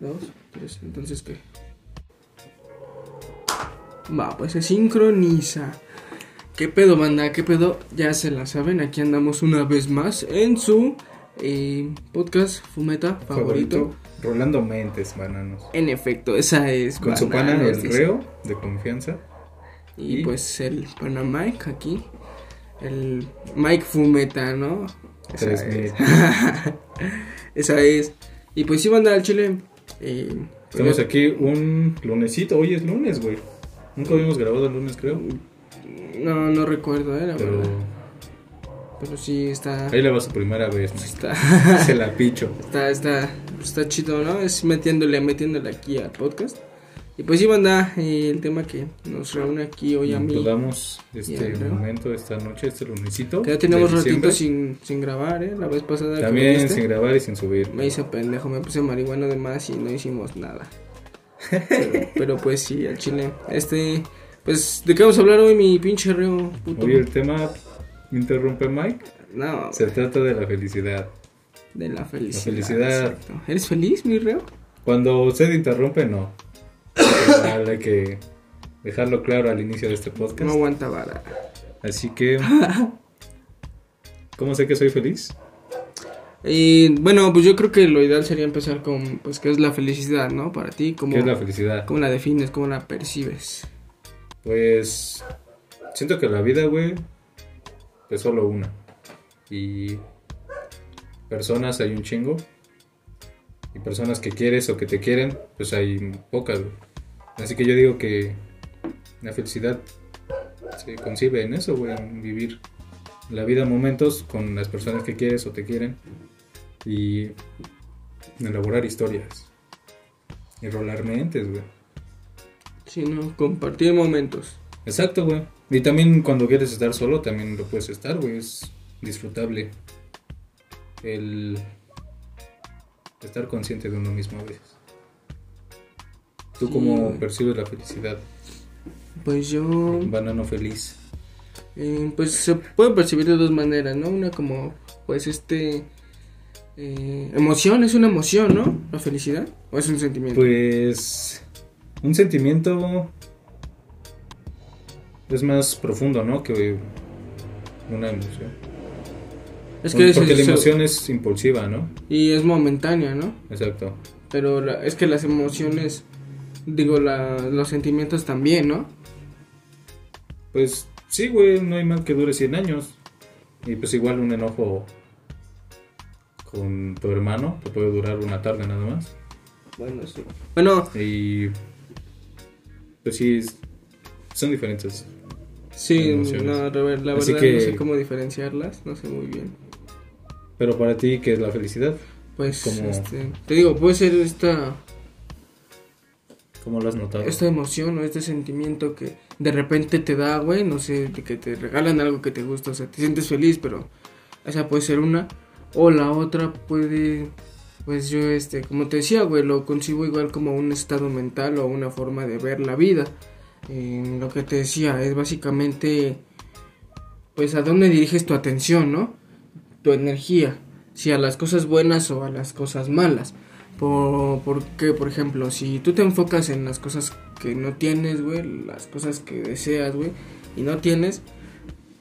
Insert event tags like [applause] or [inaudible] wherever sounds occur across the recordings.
dos, tres. Entonces, ¿qué? Va, pues se sincroniza. ¿Qué pedo, banda? ¿Qué pedo? Ya se la saben, aquí andamos una vez más en su eh, podcast Fumeta favorito. Rolando Mentes, bananos. En efecto, esa es. Con su pana el dice. reo de confianza. Y, Y- pues el pana Mike aquí. El Mike Fumeta, ¿no? Esa es. [laughs] Esa es. Y pues sí, banda al chile. Eh, Estamos aquí un lunesito. Hoy es lunes, güey. Nunca habíamos grabado el lunes, creo. No, no recuerdo, eh, la Pero verdad. Pero sí, está. ahí le va su primera vez, Mike. Está. [laughs] Se la picho. [laughs] Está, está, está chido, ¿no? Es metiéndole, metiéndole aquí al podcast. Y pues sí, banda, eh, el tema que nos reúne aquí hoy a mí. Nos damos Y este momento, esta noche, este lunesito. Que ya tenemos ratito sin, sin grabar, ¿eh? La vez pasada. También sin grabar y sin subir. Me hice pendejo, me puse marihuana de más y no hicimos nada. [laughs] Pero, pero pues sí, al chile. Este, pues, ¿de qué vamos a hablar hoy, mi pinche reo? Puto? Hoy el tema, me interrumpe Mike, No, se trata de la felicidad. de la felicidad. felicidad. exacto. ¿Eres feliz, mi reo? Cuando usted interrumpe, no. Igual hay que dejarlo claro al inicio de este podcast. No aguanta vara. Así que, ¿cómo sé que soy feliz? Y bueno, pues yo creo que lo ideal sería empezar con, pues, ¿qué es la felicidad, no? Para ti, ¿cómo, ¿Qué es la felicidad? cómo la defines, cómo la percibes? Pues siento que la vida, güey, es solo una. Y personas hay un chingo. Y personas que quieres o que te quieren, pues hay pocas, güey. Así que yo digo que la felicidad se concibe en eso, güey, en vivir la vida momentos con las personas que quieres o te quieren. Y elaborar historias. Y rolar mentes, güey. Sí, ¿no? Compartir momentos. Exacto, güey. Y también cuando quieres estar solo, también lo puedes estar, güey. Es disfrutable el estar consciente de uno mismo a veces. ¿Tú Sí, cómo percibes la felicidad? Pues yo, Un banano feliz. eh, pues se puede percibir de dos maneras, ¿no? Una como, pues este, eh, emoción, es una emoción, ¿no? La felicidad, o es un sentimiento. Pues un sentimiento es más profundo, ¿no? Que una emoción. Es que Porque es- la emoción es impulsiva, ¿no? y es momentánea, ¿no? Exacto. Pero la- es que las emociones, digo, la, los sentimientos también, ¿no? Pues sí, güey, no hay mal que dure 100 años. Y pues igual un enojo con tu hermano te puede durar una tarde nada más. Bueno, sí. Bueno, Y pues sí, son diferentes. sí, no, la la verdad que- no sé cómo diferenciarlas, no sé muy bien. Pero para ti, ¿qué es la felicidad? Pues, Como- este, te digo, puede ser esta, ¿Cómo lo has notado? esta emoción o este sentimiento que de repente te da, güey, no sé, de que te regalan algo que te gusta, o sea, te sientes feliz, pero esa puede ser una. O la otra puede, pues yo, este, como te decía, güey, lo concibo igual como un estado mental o una forma de ver la vida. Eh, lo que te decía es básicamente, pues a dónde diriges tu atención, ¿no? Tu energía, si a las cosas buenas o a las cosas malas. Por, porque, por ejemplo, si tú te enfocas en las cosas que no tienes, güey, las cosas que deseas, güey, y no tienes,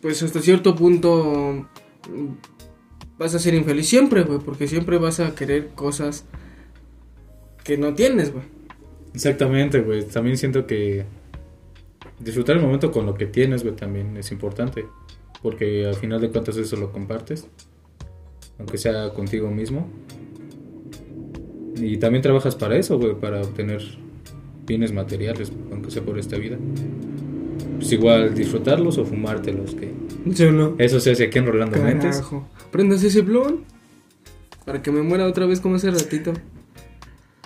pues hasta cierto punto mm, vas a ser infeliz siempre, güey, porque siempre vas a querer cosas que no tienes, güey. Exactamente, güey. También siento que disfrutar el momento con lo que tienes, güey, también es importante. Porque al final de cuentas eso lo compartes. Aunque sea contigo mismo. Y también trabajas para eso, güey, para obtener bienes materiales, aunque sea por esta vida. Pues igual disfrutarlos o fumártelos, que ¿Sí o no? eso se hace aquí en Rolando Mentes. Carajo. Prendas ese blon para que me muera otra vez como hace ratito.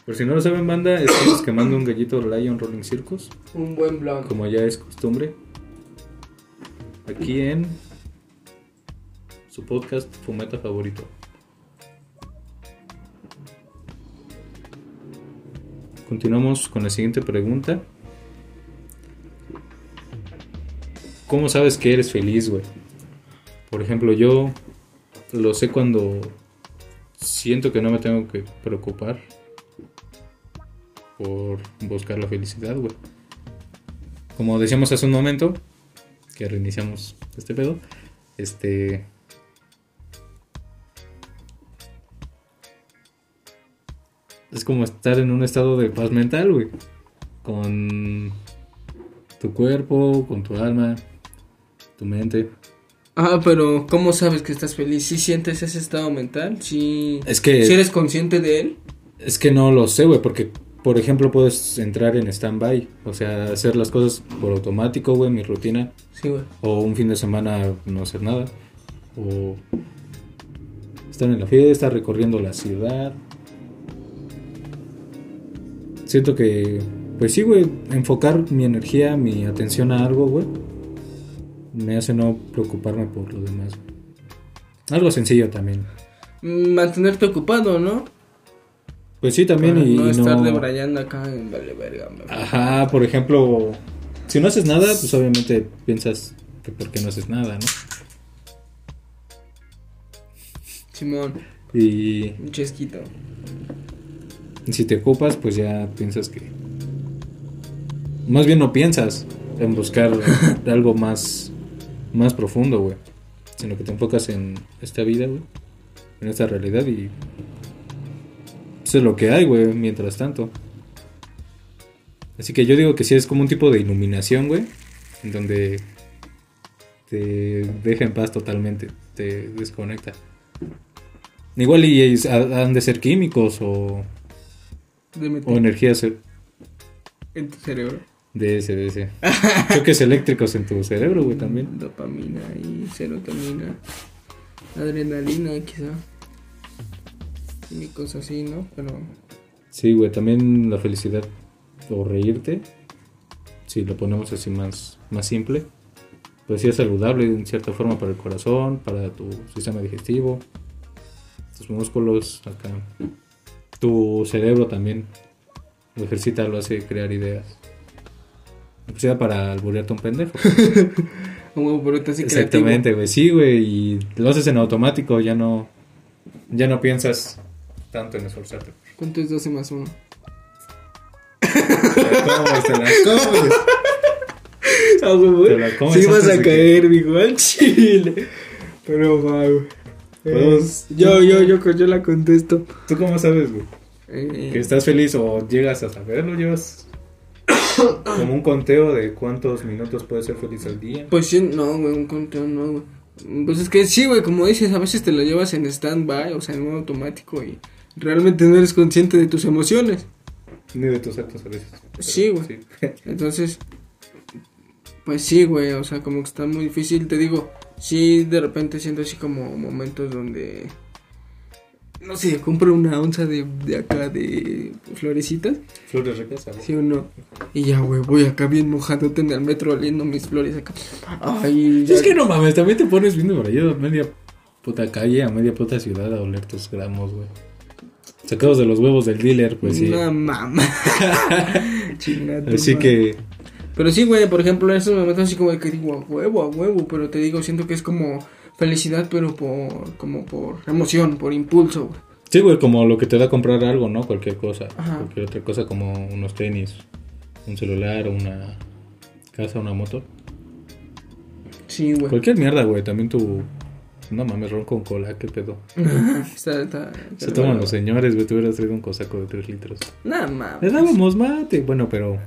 Por si no lo saben, banda, estamos quemando un gallito Lion Rolling Circus, Un buen blon. como ya es costumbre. Aquí en su podcast Fumeta favorito. Continuamos con la siguiente pregunta. ¿Cómo sabes que eres feliz, güey? Por ejemplo, yo lo sé cuando siento que no me tengo que preocupar por buscar la felicidad, güey. Como decíamos hace un momento, que reiniciamos este pedo, este... Es como estar en un estado de paz mental, güey. Con tu cuerpo, con tu alma, tu mente. Ah, pero ¿cómo sabes que estás feliz? ¿Sí sientes ese estado mental? ¿Sí, Es que... ¿sí eres consciente de él? Es que no lo sé, güey, porque, por ejemplo, puedes entrar en stand-by, o sea, hacer las cosas por automático, güey, mi rutina, Sí, güey. o un fin de semana no hacer nada, o estar en la fiesta, recorriendo la ciudad. Siento que, pues sí, güey, enfocar mi energía, mi atención a algo, güey, me hace no preocuparme por lo demás. Algo sencillo también. Mantenerte ocupado, ¿no? Pues sí, también Para y no y estar no- debrayando acá en vale verga. Ajá, por ejemplo, si no haces nada, pues obviamente piensas que por qué no haces nada, ¿no? Simón, Y un chesquito. si te ocupas, pues ya piensas que... Más bien no piensas en buscar [laughs] algo más, más profundo, güey. Sino que te enfocas en esta vida, güey. En esta realidad y... Eso es lo que hay, güey, mientras tanto. Así que yo digo que sí es como un tipo de iluminación, güey. En donde te deja en paz totalmente. Te desconecta. Igual y han de ser químicos o, o energías en tu cerebro. de ese, de ese. Choques eléctricos en tu cerebro, güey, también. Dopamina y serotonina. Adrenalina, quizá. Químicos así, ¿no? Pero. Sí, güey, también la felicidad o reírte, si lo ponemos así más, más simple, pues sí es saludable en cierta forma para el corazón, para tu sistema digestivo, tus músculos, acá. Tu cerebro también lo ejercita, lo hace crear ideas. O sea, para alburearte un pendejo. [laughs] Exactamente, güey. Sí, güey. Y lo haces en automático, ya no. Ya no piensas tanto en esforzarte. ¿Cuánto es 12 más 1? ¿Cómo te la comes? [laughs] Ah, güey, Te la comes Sí vas a caer, mijo, al chile. Pero, wow. Podemos- yo, yo, yo, yo la contesto. ¿Tú cómo sabes, güey? Eh, Que estás feliz o llegas a saberlo, llevas [coughs] como un conteo de cuántos minutos puedes ser feliz al día. Pues sí, no, güey, un conteo no, güey. Pues es que sí, güey, como dices, a veces te lo llevas en stand-by, o sea, en modo automático y realmente no eres consciente de tus emociones. Ni de tus actos a veces. Sí, güey. [laughs] Entonces, pues sí, güey, o sea, como que está muy difícil, te digo, sí, de repente siento así como momentos donde, no sé, compro una onza de, de acá de florecitas, Flores ricas, sí o no, y ya, güey, voy acá bien mojadote en el metro oliendo mis flores acá. Ay, ya- Es que no mames, también te pones viendo por a media puta calle, a media puta ciudad a oler tus gramos, güey. Sacados de los huevos del dealer, pues sí. No, [laughs] tu Así que, Pero sí, güey, por ejemplo, en esos momentos así como de que digo, a huevo, a huevo, pero te digo, siento que es como felicidad, pero por, como por emoción, por impulso, güey. sí, güey, como lo que te da comprar algo, ¿no? Cualquier cosa. Ajá. Cualquier otra cosa como unos tenis, un celular, una casa, una moto. Sí, güey. Cualquier mierda, güey. También tu. No mames, ron con cola, qué pedo. [laughs] está, está, Se toman los señores, güey. Te hubieras traído un cosaco de 3 litros. No, mames. Le dábamos mate. Bueno, pero.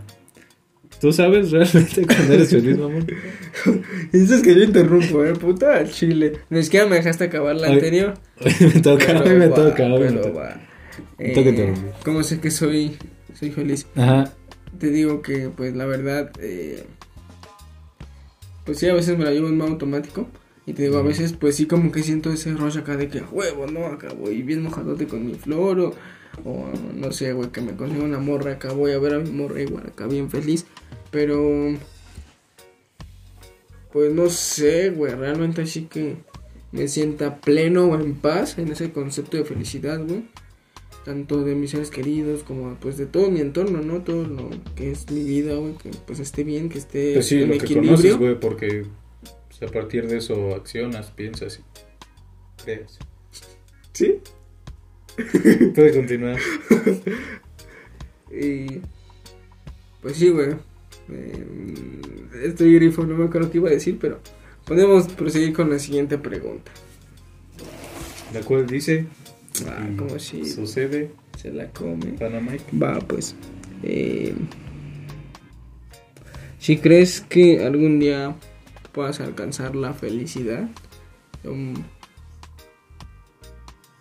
¿Tú sabes realmente [laughs] cuando eres feliz, mamón? [laughs] Dices que yo interrumpo, eh, puta, chile. Ni siquiera me dejaste acabar la Ay. anterior. me toca, a mí pero me va, toca, pero. Me toca Eh. ¿Cómo sé que soy, soy feliz? Ajá. Te digo que, pues, la verdad, eh, pues sí, a veces me la llevo en modo automático. Y te digo, a veces, pues sí, como que siento ese rollo acá de que, a huevo, ¿no? Acá voy bien mojadote con mi flor, o, o no sé, güey, que me consigo una morra acá, voy a ver a mi morra igual acá bien feliz. Pero, pues no sé, güey, realmente así que me sienta pleno o en paz en ese concepto de felicidad, güey tanto de mis seres queridos como pues de todo mi entorno, ¿no? Todo lo que es mi vida, güey, que pues esté bien, que esté Pues sí, en lo que equilibrio. conoces, güey, porque pues, a partir de eso accionas, piensas y crees. sí. [laughs] Puede continuar. Y. Pues sí, güey. Eh, estoy grifo, no me acuerdo qué iba a decir, pero podemos proseguir con la siguiente pregunta. La cual dice: Ah, y como si Sucede. se la come. Panamá. Va, pues. Eh, si crees que algún día puedas alcanzar la felicidad, um,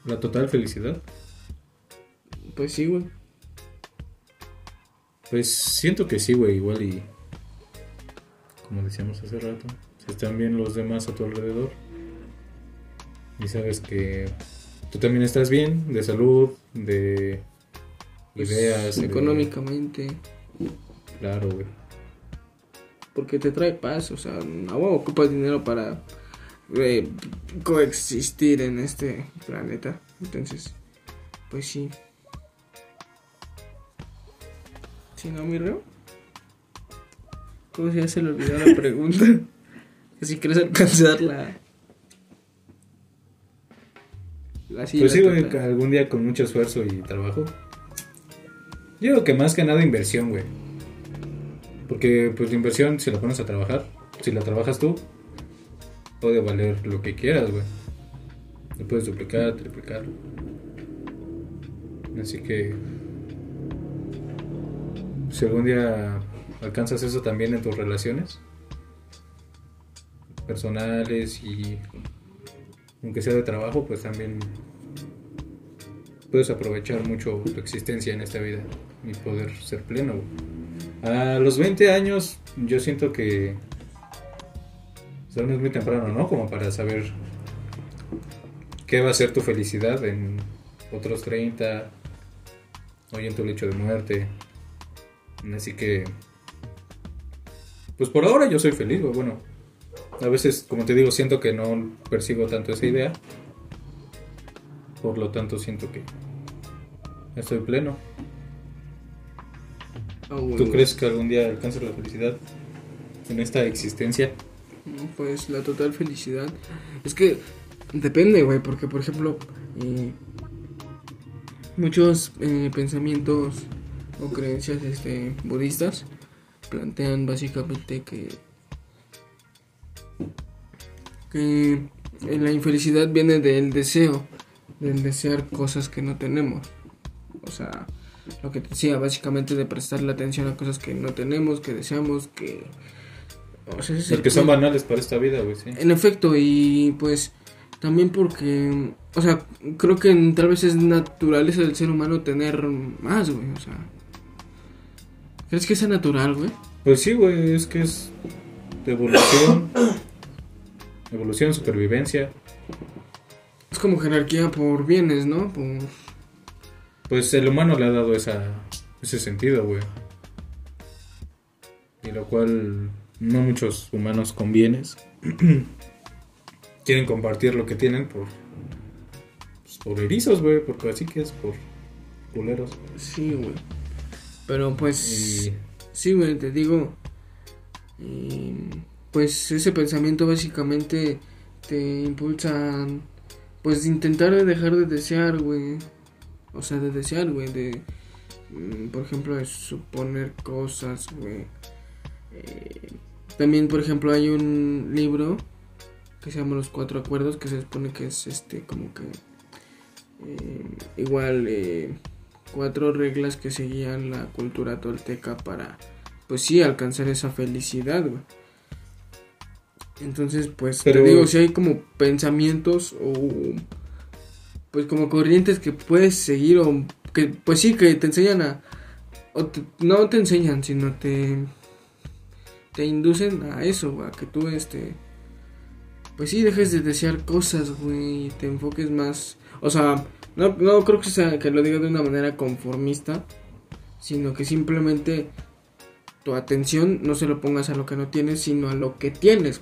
La total felicidad. pues sí, güey. Pues siento que sí, güey, igual y como decíamos hace rato, si están bien los demás a tu alrededor y sabes que tú también estás bien de salud, de Pues, ideas, de- económicamente, claro, güey. Porque te trae paz, o sea, no ocupas dinero para eh, coexistir en este planeta. Entonces, pues sí. Si no, mi reo. ¿Cómo se ya se le olvidó la [laughs] pregunta? Que si quieres alcanzar la. Pues sí, güey, algún día con mucho esfuerzo y trabajo. Yo digo que más que nada inversión, güey. Porque pues la inversión, si la pones a trabajar, si la trabajas tú, puede valer lo que quieras, güey. Lo puedes duplicar, triplicar. Así que si algún día alcanzas eso también en tus relaciones personales y aunque sea de trabajo, pues también puedes aprovechar mucho tu existencia en esta vida y poder ser pleno. güey. A los 20 años yo siento que aún es muy temprano, ¿no? Como para saber qué va a ser tu felicidad en otros 30, hoy en tu lecho de muerte. Así que, pues por ahora yo soy feliz. Bueno, a veces, como te digo, siento que no persigo tanto esa idea. Por lo tanto, siento que estoy pleno. Ah, ¿Tú crees que algún día alcances la felicidad en esta existencia? Pues la total felicidad. Es que depende, güey, porque por ejemplo, eh, muchos eh, pensamientos o creencias este, budistas plantean básicamente que, que la infelicidad viene del deseo, del desear cosas que no tenemos. O sea, lo que te decía, básicamente de prestarle atención a cosas que no tenemos, que deseamos, que... O sea, es el Porque son punto. banales para esta vida, güey, sí. En efecto, y pues también porque, o sea, creo que tal vez es naturaleza del ser humano tener más, güey, o sea. ¿Crees que sea natural, güey? Pues sí, güey, es que es de evolución. evolución, supervivencia. Es como jerarquía por bienes, ¿no? Por... Pues el humano le ha dado esa, ese sentido, güey. Y lo cual no muchos humanos con bienes [clears throat] quieren compartir lo que tienen por, pues, por erizos, güey, porque así que es por culeros. Sí, güey. Pero pues... Y Sí, güey, te digo. y, pues ese pensamiento básicamente te impulsa. Pues intentar de dejar de desear, güey. O sea, de desear, güey. De. mm, Por ejemplo, de suponer cosas, güey. Eh, también, por ejemplo, hay un libro que se llama Los Cuatro Acuerdos, que se supone que es este, como que. eh, igual. Eh, cuatro reglas que seguían la cultura tolteca para, pues sí, alcanzar esa felicidad, güey. Entonces, pues, Pero- te digo, si hay como pensamientos o, pues como corrientes que puedes seguir o que, pues sí, que te enseñan a, o te- no te enseñan, sino te, te inducen a eso, a que tú, este, pues sí, dejes de desear cosas, güey, te enfoques más, o sea, no, no creo que, sea, que lo diga de una manera conformista, sino que simplemente tu atención no se lo pongas a lo que no tienes, sino a lo que tienes.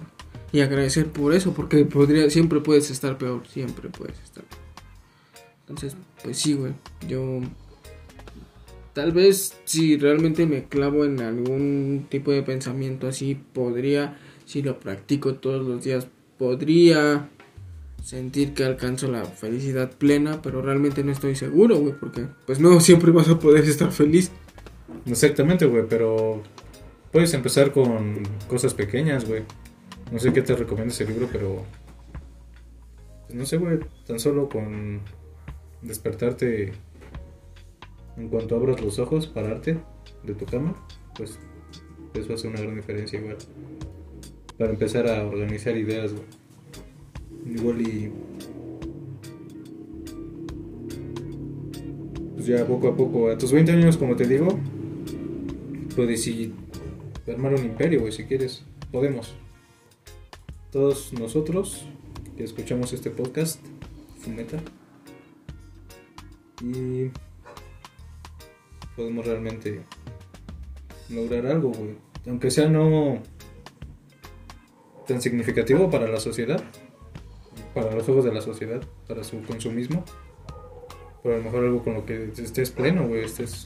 Y agradecer por eso, porque podría, siempre puedes estar peor, siempre puedes estar peor. Entonces, pues sí, güey, yo tal vez si realmente me clavo en algún tipo de pensamiento así, podría, si lo practico todos los días, podría sentir que alcanzo la felicidad plena, pero realmente no estoy seguro, güey, porque pues no [laughs] siempre vas a poder estar feliz. Exactamente, güey, pero puedes empezar con cosas pequeñas, güey. No sé qué te recomienda ese libro, pero... pues no sé, güey, tan solo con despertarte en cuanto abras los ojos, pararte de tu cama, pues eso hace una gran diferencia igual. Para empezar a organizar ideas. Igual y... Pues ya poco a poco, a tus 20 años, como te digo, puedes ir armar un imperio, güey, si quieres. Podemos. Todos nosotros que escuchamos este podcast, Fumeta. Y podemos realmente lograr algo, güey. Aunque sea no tan significativo para la sociedad, para los ojos de la sociedad, para su consumismo. Pero a lo mejor algo con lo que estés pleno, güey, estés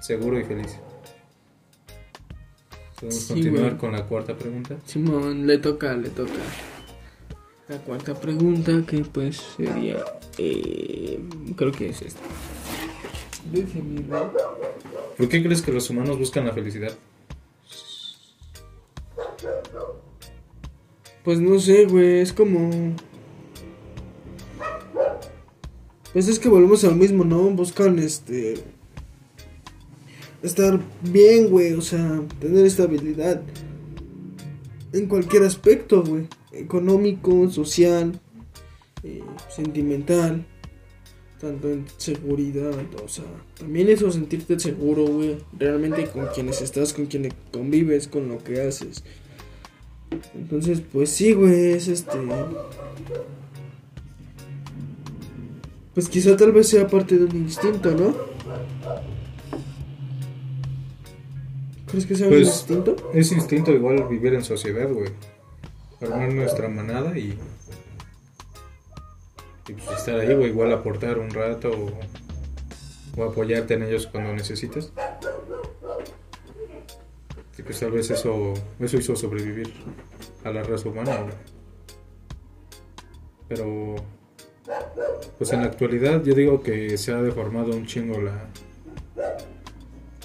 seguro y feliz. Podemos Sí, continuar güey. con la cuarta pregunta. Simón, le toca, le toca. La cuarta pregunta que pues sería... eh, creo que es esta. Dice mi rey. ¿Por qué crees que los humanos buscan la felicidad? Pues no sé, güey, es como... Pues es que volvemos a lo mismo, ¿no? Buscan este... Estar bien, güey, o sea, tener estabilidad. En cualquier aspecto, güey. Económico, social, eh, sentimental. Tanto en seguridad, o sea, también eso, sentirte seguro, güey. Realmente con quienes estás, con quienes convives, con lo que haces. Entonces, pues sí, güey, es este. Pues quizá tal vez sea parte de un instinto, ¿no? ¿Crees que sea un Pues- instinto? Es instinto igual vivir en sociedad, güey. Armar nuestra manada y. Y estar ahí, güey. Igual aportar un rato o, o apoyarte en ellos cuando necesites. Y pues tal vez eso, eso hizo sobrevivir a la raza humana. Pero. Pues en la actualidad yo digo que se ha deformado un chingo la.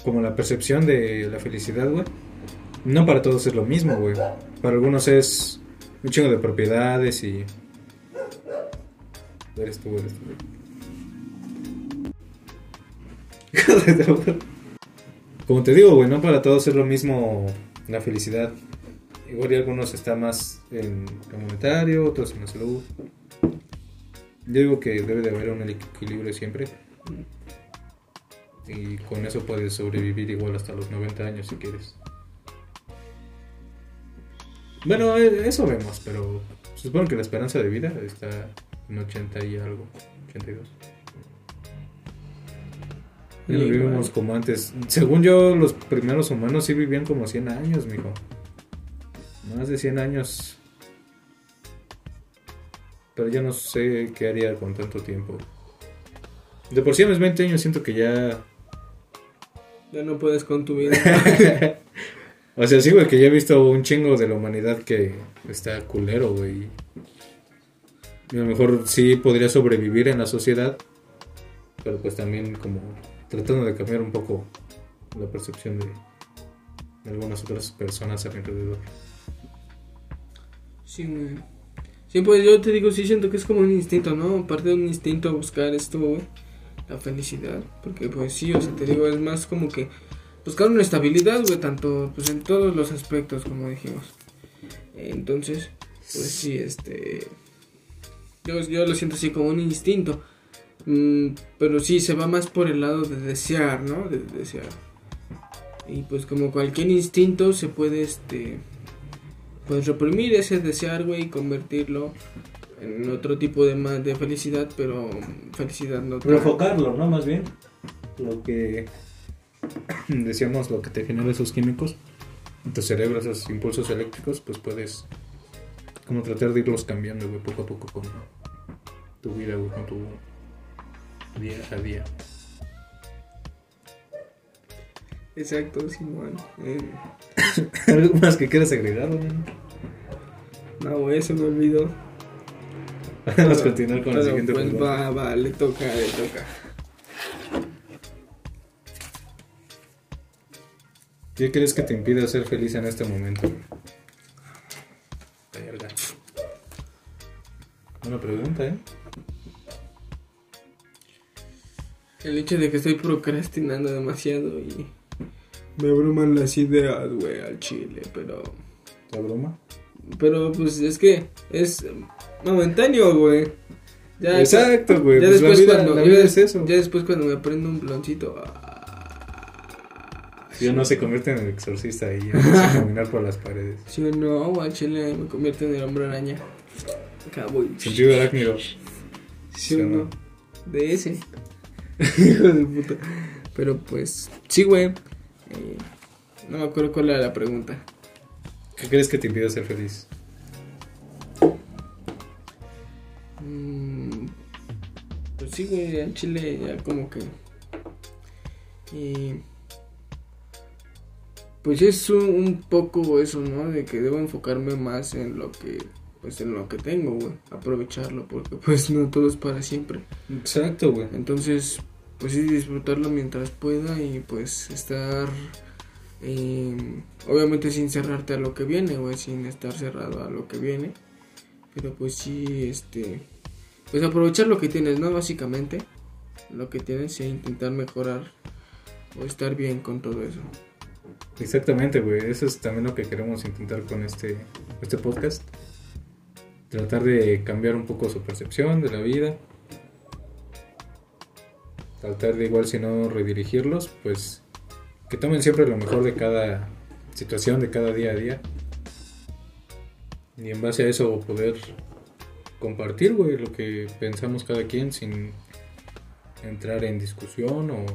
Como la percepción de la felicidad, güey. No para todos es lo mismo, güey. Para algunos es un chingo de propiedades y. Eres tú, eres tú. Como te digo, güey, no para todos es lo mismo la felicidad. Igual y algunos está más en lo monetario, otros en la salud. Yo digo que debe de haber un equilibrio siempre. Y con eso puedes sobrevivir igual hasta los 90 años si quieres. Bueno, eh, eso vemos, pero se supone que la esperanza de vida está en 80 y algo, 82. Ya no Sí, vivimos como antes. Según yo, los primeros humanos sí vivían como 100 años, mijo. Más de 100 años. Pero yo no sé qué haría con tanto tiempo. De por sí a mis 20 años siento que ya Ya no puedes con tu vida. [laughs] O sea, sí, güey, que ya he visto un chingo de la humanidad que está culero, güey. A lo mejor sí podría sobrevivir en la sociedad, pero pues también como tratando de cambiar un poco la percepción de, algunas otras personas alrededor. Sí, güey. Sí, pues yo te digo, sí siento que es como un instinto, ¿no? Parte de un instinto buscar esto, güey. La felicidad. Porque pues sí, o sea, te digo, es más como que buscar una estabilidad, güey, tanto pues en todos los aspectos, como dijimos. Entonces, pues sí, este... Yo, yo lo siento así como un instinto. Mm, pero sí, se va más por el lado de desear, ¿no? De desear. Y pues como cualquier instinto se puede, este pues reprimir ese desear, güey, y convertirlo en otro tipo de más de felicidad, pero felicidad no tan- Enfocarlo, ¿no? Más bien. Lo que [coughs] decíamos, lo que te genera esos químicos en tu cerebro, esos impulsos eléctricos, pues puedes como tratar de irlos cambiando, güey, poco a poco con tu vida, güey, con tu día a día. Exacto, Simón. Eh, [coughs] ¿Algo más que quieras agregar, güey? no, güey, se me olvidó. Vamos a continuar con la Pero, siguiente pues va, va, le toca, le toca. ¿Qué crees que te impide ser feliz en este momento? Verga. Hecho de que estoy procrastinando demasiado y me abruman las ideas, güey, al chile, pero... ¿Te broma? Pero pues es que es momentáneo, güey. Ya, Exacto, güey. Ya pues la después vida, cuando ya, es eso. ya después cuando me prendo un bloncito. ah, Si uno se convierte en el exorcista y empieza a [laughs] caminar por las paredes. Sí o no, güey, al chile me convierte en el hombre araña. Cabo y... Sentido arácnido. Sí o no. De ese. [laughs] Hijo de puta. Pero pues, sí, güey. Eh, no me acuerdo cuál era la pregunta. ¿Qué crees que te impide ser feliz? Mm, pues sí, güey, en Chile ya como que... Y... Pues es un, un poco eso, ¿no? De que debo enfocarme más en lo que... Pues en lo que tengo, güey. Aprovecharlo, porque pues no todo es para siempre. Exacto, güey. Entonces, pues sí, disfrutarlo mientras pueda y pues estar... eh, obviamente sin cerrarte a lo que viene, güey, sin estar cerrado a lo que viene. Pero pues sí, este... Pues aprovechar lo que tienes, ¿no? Básicamente. Lo que tienes e intentar mejorar o estar bien con todo eso. Exactamente, güey. Eso es también lo que queremos intentar con este, este podcast. Tratar de cambiar un poco su percepción de la vida. Tratar de igual si no redirigirlos, pues que tomen siempre lo mejor de cada situación, de cada día a día. Y en base a eso poder compartir, güey, lo que pensamos cada quien sin entrar en discusión o,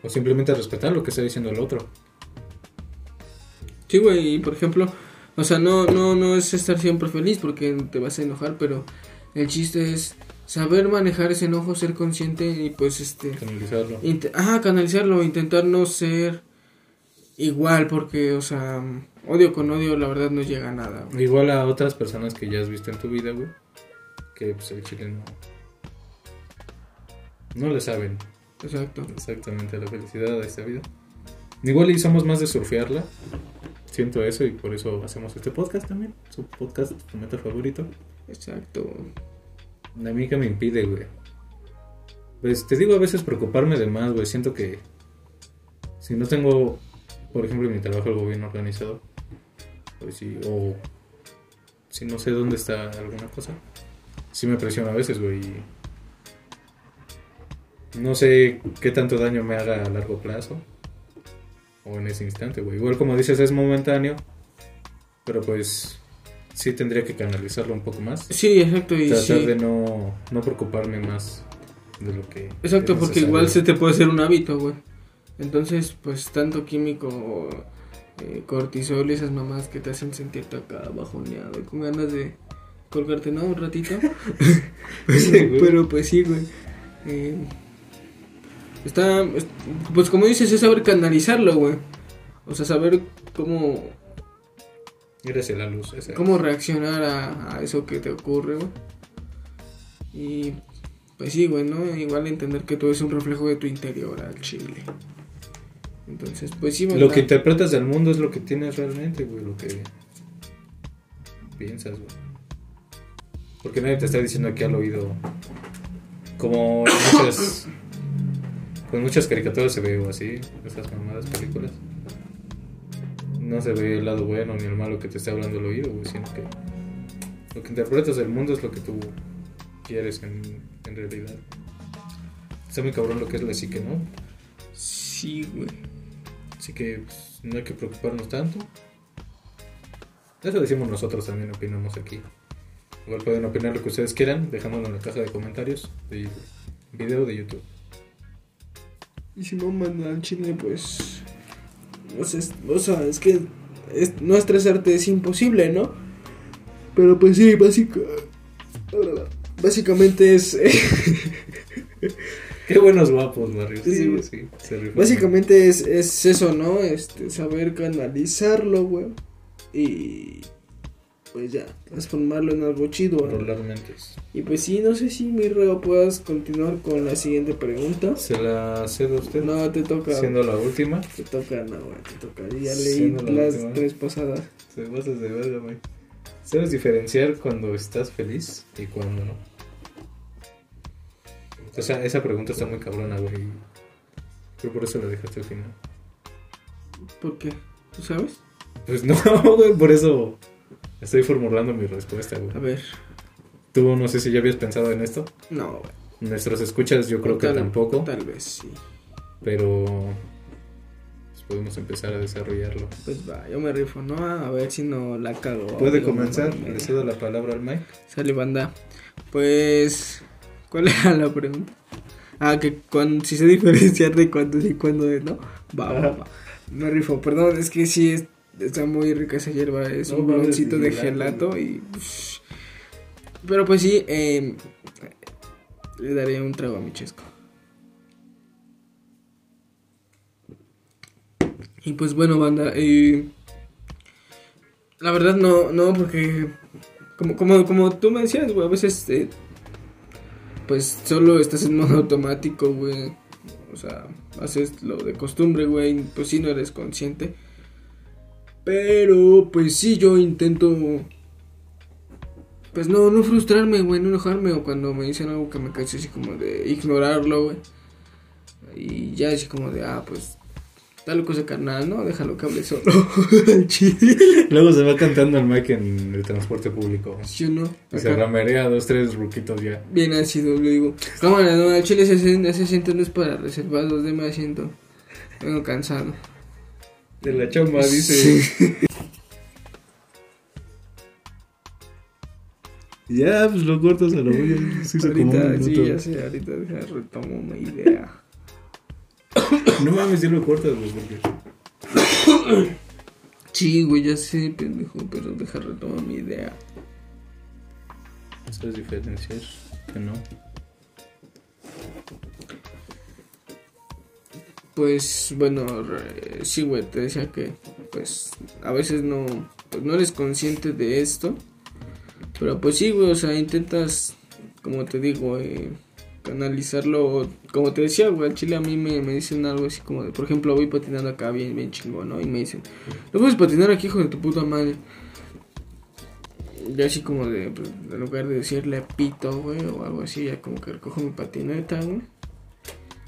o simplemente respetar lo que está diciendo el otro. Sí, güey, por ejemplo, o sea, no, no, no es estar siempre feliz porque te vas a enojar, pero el chiste es saber manejar ese enojo, ser consciente y pues este... Canalizarlo. Ah, canalizarlo, intentar no ser igual porque, o sea, odio con odio la verdad no llega a nada. güey. Igual a otras personas que ya has visto en tu vida, güey. Que pues el chile no. No le saben Exacto. exactamente la felicidad de esta vida. Igual y somos más de surfearla. Siento eso y por eso hacemos este podcast también. Su podcast, tu meta favorito. Exacto. A mí que me impide, güey. Pues te digo a veces preocuparme de más, güey. Siento que si no tengo, por ejemplo, en mi trabajo algo bien organizado, pues sí, o si no sé dónde está alguna cosa, sí me presiona a veces, güey. No sé qué tanto daño me haga a largo plazo o en ese instante, güey. Igual como dices, es momentáneo, pero pues sí tendría que canalizarlo un poco más Sí, exacto. Y tratar sí. de no, no preocuparme más de lo que Exacto, porque igual se te puede hacer un hábito, güey. Entonces, pues tanto químico, eh, cortisol y esas mamás que te hacen sentirte acá bajoneado y con ganas de colgarte, ¿no? Un ratito. [laughs] Sí, güey. Pero pues sí, güey. Eh, está, es- pues como dices, es saber canalizarlo, güey. O sea, saber cómo, hacia la luz esa. cómo reaccionar a, a eso que te ocurre, güey. Y pues sí, güey, ¿no? Igual entender que todo es un reflejo de tu interior al chile. Entonces, pues sí, lo ¿verdad? que interpretas del mundo es lo que tienes realmente güey lo que piensas güey porque nadie te está diciendo aquí al oído como muchas con muchas caricaturas se ve así esas mamadas películas no se ve el lado bueno ni el malo que te está hablando al oído güey sino que lo que interpretas del mundo es lo que tú quieres en, en realidad está muy cabrón lo que es la psique no Sí, güey. Así que pues, no hay que preocuparnos tanto. Eso decimos nosotros también, opinamos aquí. Igual pueden opinar lo que ustedes quieran, dejándolo en la caja de comentarios de video de YouTube. Y si no mandan al chile, pues. No sé, o sea, es que es- no estresarte es imposible, ¿no? Pero pues sí, básica, básicamente es. [laughs] Qué buenos guapos, Barrio. Sí, Sí, sí, se básicamente es, es eso, ¿no? Este, saber canalizarlo, güey. Y. pues ya, transformarlo en algo chido. Rolar mentes. Y pues sí, no sé si mi reo puedas continuar con la siguiente pregunta. ¿Se la cedo a usted? No, te toca. Siendo la última. Te toca, no, güey, te toca. Ya leí la las última. tres pasadas. Se pasas de verga, güey. ¿Sabes diferenciar cuando estás feliz y cuando no? O sea, esa pregunta está muy cabrona, güey. Yo por eso la dejaste al final. ¿Por qué? ¿Tú sabes? Pues no, [laughs] güey, por eso estoy formulando mi respuesta, güey. A ver. Tú no sé si ya habías pensado en esto. No, güey. Nuestros escuchas yo creo que Tal- tampoco, Tal vez sí. pero pues podemos empezar a desarrollarlo. Pues va, yo me rifo, ¿no? A ver si no la cago. ¿Puede comenzar? Le cedo la palabra al Mike. Sale banda. Pues, ¿cuál era la pregunta? Ah, que cuando, si sé diferenciar de cuándo y cuándo de no. Va, va, va. Me rifo, perdón, es que sí es- está muy rica esa hierba. Es No un bloncito de gelato y. Pero pues sí, eh, le daría un trago a mi chesco. Y pues bueno, banda, eh, la verdad no, no, porque como, como, como tú me decías, güey, a veces eh, pues solo estás en modo [laughs] automático, güey. O sea, haces lo de costumbre, güey, pues sí no eres consciente. Pero pues sí yo intento pues no, no frustrarme, güey, no enojarme o cuando me dicen algo que me cae así como de ignorarlo, güey. Y ya así como de, ah, pues dale cosa carnal, ¿no? Déjalo que hable solo. [laughs] Luego se va cantando el Mike en el transporte público. Yo no. Y se ramerea dos, tres ruquitos ya. Bien ácido, le digo. Cámara, no, al chile ese, ese ese asiento no es para reservados, deme asiento. Vengo cansado. De la chamba, dice. Sí. [laughs] Ya, pues lo cortas a la olla. Sí, ahorita, sí, ya sé, ahorita deja, retomo una idea. [coughs] No mames, sí lo cortas, güey, porque... [coughs] Sí, güey, ya sé, pendejo, pero deja retomar mi idea. ¿Sabes diferenciar? Que no. Pues bueno, sí, güey, te decía que pues a veces no, pues, no eres consciente de esto. Pero pues sí, güey, o sea, intentas, como te digo, eh, canalizarlo. Como te decía, güey, al chile a mí me, me dicen algo así como de, por ejemplo, voy patinando acá bien, bien chingón, ¿no? Y me dicen, no puedes patinar aquí, hijo de tu puta madre. Y así como de, pues, en lugar de decirle pito, güey, o algo así, ya como que recojo mi patineta, güey.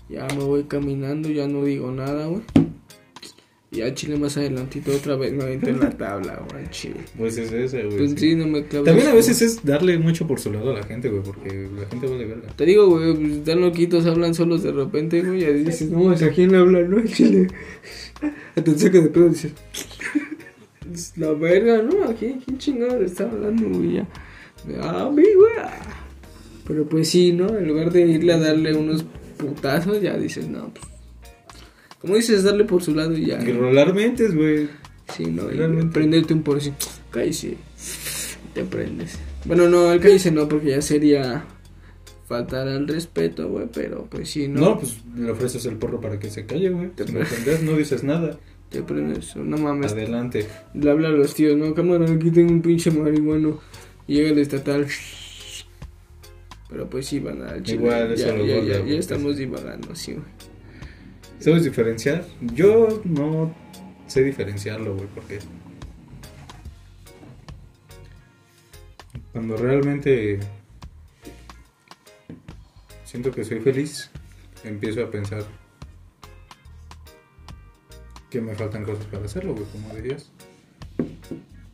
Ya me voy caminando, ya no digo nada, güey. Y al chile más adelantito otra vez me aventé en la [laughs] tabla, güey, chile. Pues es ese, güey. Pues sí. sí, no me clavo. También a veces es darle mucho por su lado a la gente, güey, porque la gente vale verga. Te digo, güey, pues dan loquitos, hablan solos de repente, güey, y dices, no, ¿a quién le hablan, no? [laughs] Chile. Atención que de pedo dices, "Es la verga, ¿no? ¿A quién, quién chingado le está hablando, güey? Ya. Ah, mi, güey. ah". Pero pues sí, ¿no? En lugar de irle a darle unos putazos, ya dices, no, pues. Como dices, darle por su lado y ya. Y rolar mentes, güey. Sí, ¿no? Y prenderte un por. Cállese. Te prendes. Bueno, no, el cállese no, porque ya sería faltar al respeto, güey. Pero pues sí, ¿no? No, pues le ofreces el porro para que se calle, güey. Te Si no dices nada. Te prendes. No mames. Adelante. Le habla a los tíos, no, cámara, aquí tengo un pinche marihuano. Llega el estatal. Pero pues sí, van al chile. Igual, eso ya, lo ya, ya, ya estamos divagando, sí, güey. ¿Sabes diferenciar? Yo no sé diferenciarlo, güey, porque cuando realmente siento que soy feliz, empiezo a pensar que me faltan cosas para hacerlo, güey, como decías.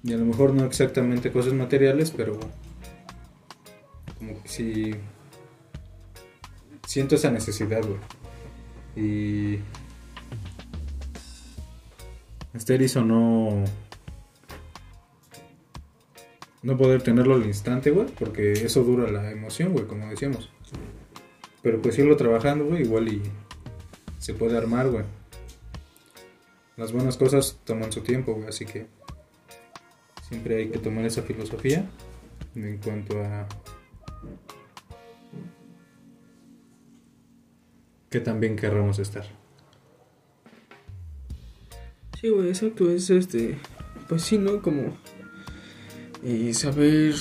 Y a lo mejor no exactamente cosas materiales, pero sí siento esa necesidad, güey. Y este erizo no no poder tenerlo al instante, güey, porque eso dura la emoción, güey, como decíamos. Pero pues irlo trabajando, güey, igual y se puede armar, güey. Las buenas cosas toman su tiempo, güey, así que siempre hay que tomar esa filosofía en cuanto a que también querramos estar. Sí, güey, exacto, es este. Pues sí, ¿no? Como. Y saber,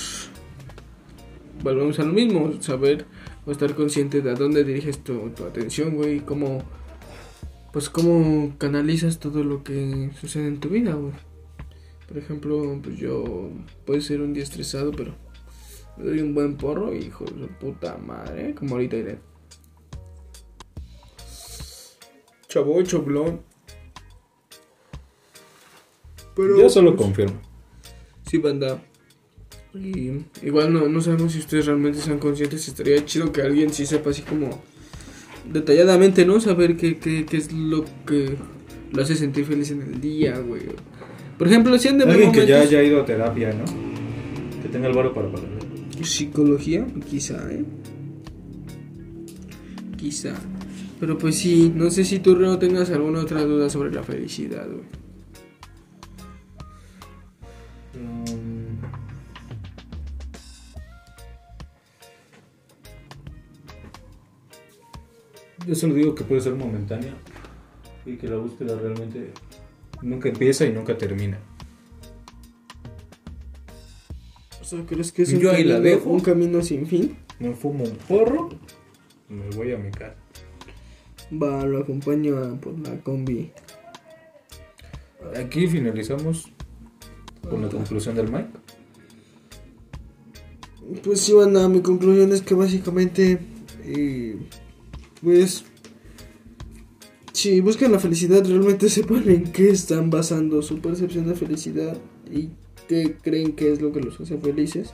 volvemos a lo mismo, saber o estar consciente de a dónde diriges tu, tu atención, güey, cómo, pues cómo canalizas todo lo que sucede en tu vida, güey. Por ejemplo, pues yo puede ser un día estresado, pero me doy un buen porro, hijo de puta madre, como ahorita iré. Chavo, choblón. Pero, Yo solo pues, confirmo. Sí, banda. Y igual no, no sabemos si ustedes realmente son conscientes. Estaría chido que alguien sí sepa así como detalladamente, ¿no? Saber qué, qué, qué es lo que lo hace sentir feliz en el día, güey. Por ejemplo, si han de Alguien que ya haya ido a terapia, ¿no? Que tenga el varo para pagar. Psicología, quizá, ¿eh? Quizá. Pero pues sí, no sé si tú, Reo, tengas alguna otra duda sobre la felicidad, güey. Mm. Yo solo digo que puede ser momentánea y que la búsqueda realmente nunca empieza y nunca termina. O sea, ¿crees que es un, Yo ahí la camino, dejo. un camino sin fin? Me fumo un porro, me voy a mi casa. Va, lo acompaño a, por la combi. Aquí finalizamos con la conclusión del Mike. Pues sí, banda, mi conclusión es que básicamente, eh, pues, si buscan la felicidad, realmente [laughs] sepan en qué están basando su percepción de felicidad y qué creen que es lo que los hace felices.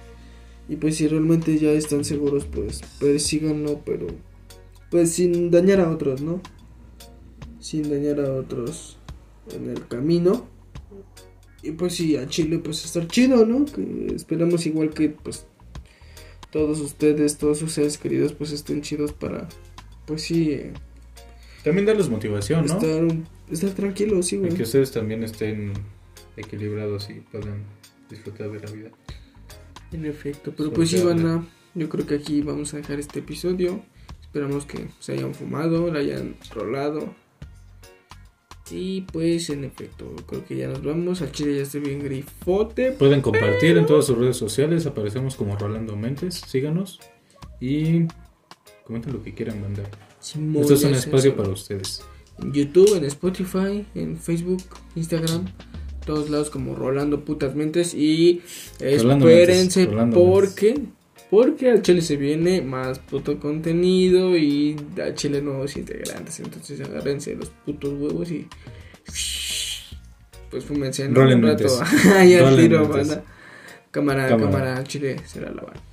Y pues si realmente ya están seguros, pues persíganlo, pero pues sin dañar a otros, ¿no? Sin dañar a otros en el camino. Y pues sí, a Chile pues estar chido, ¿no? Que esperamos igual que pues todos ustedes, todos sus seres queridos pues estén chidos para pues sí eh, También darles motivación, ¿no? estar, tranquilos, sí, Y güey. que ustedes también estén equilibrados y puedan disfrutar de la vida. En efecto, pero pues sí, yo creo que aquí vamos a dejar este episodio. Esperamos que se hayan fumado, la hayan rolado. Y pues en efecto, creo que ya nos vamos. Al chile ya estoy bien grifote. Pueden compartir en todas sus redes sociales, aparecemos como Rolando Mentes, síganos y comenten lo que quieran mandar. Simón, Esto es un espacio para ustedes. En YouTube, en Spotify, en Facebook, Instagram, todos lados como Rolando Putas Mentes y Rolando espérense Mentes, porque porque a Chile se viene más puto contenido y a Chile nuevos integrantes, entonces agárrense los putos huevos y pues fúmense en un rato. [laughs] al Rolen tiro, banda. Cámara, Cámara. cámara, Chile será la banda.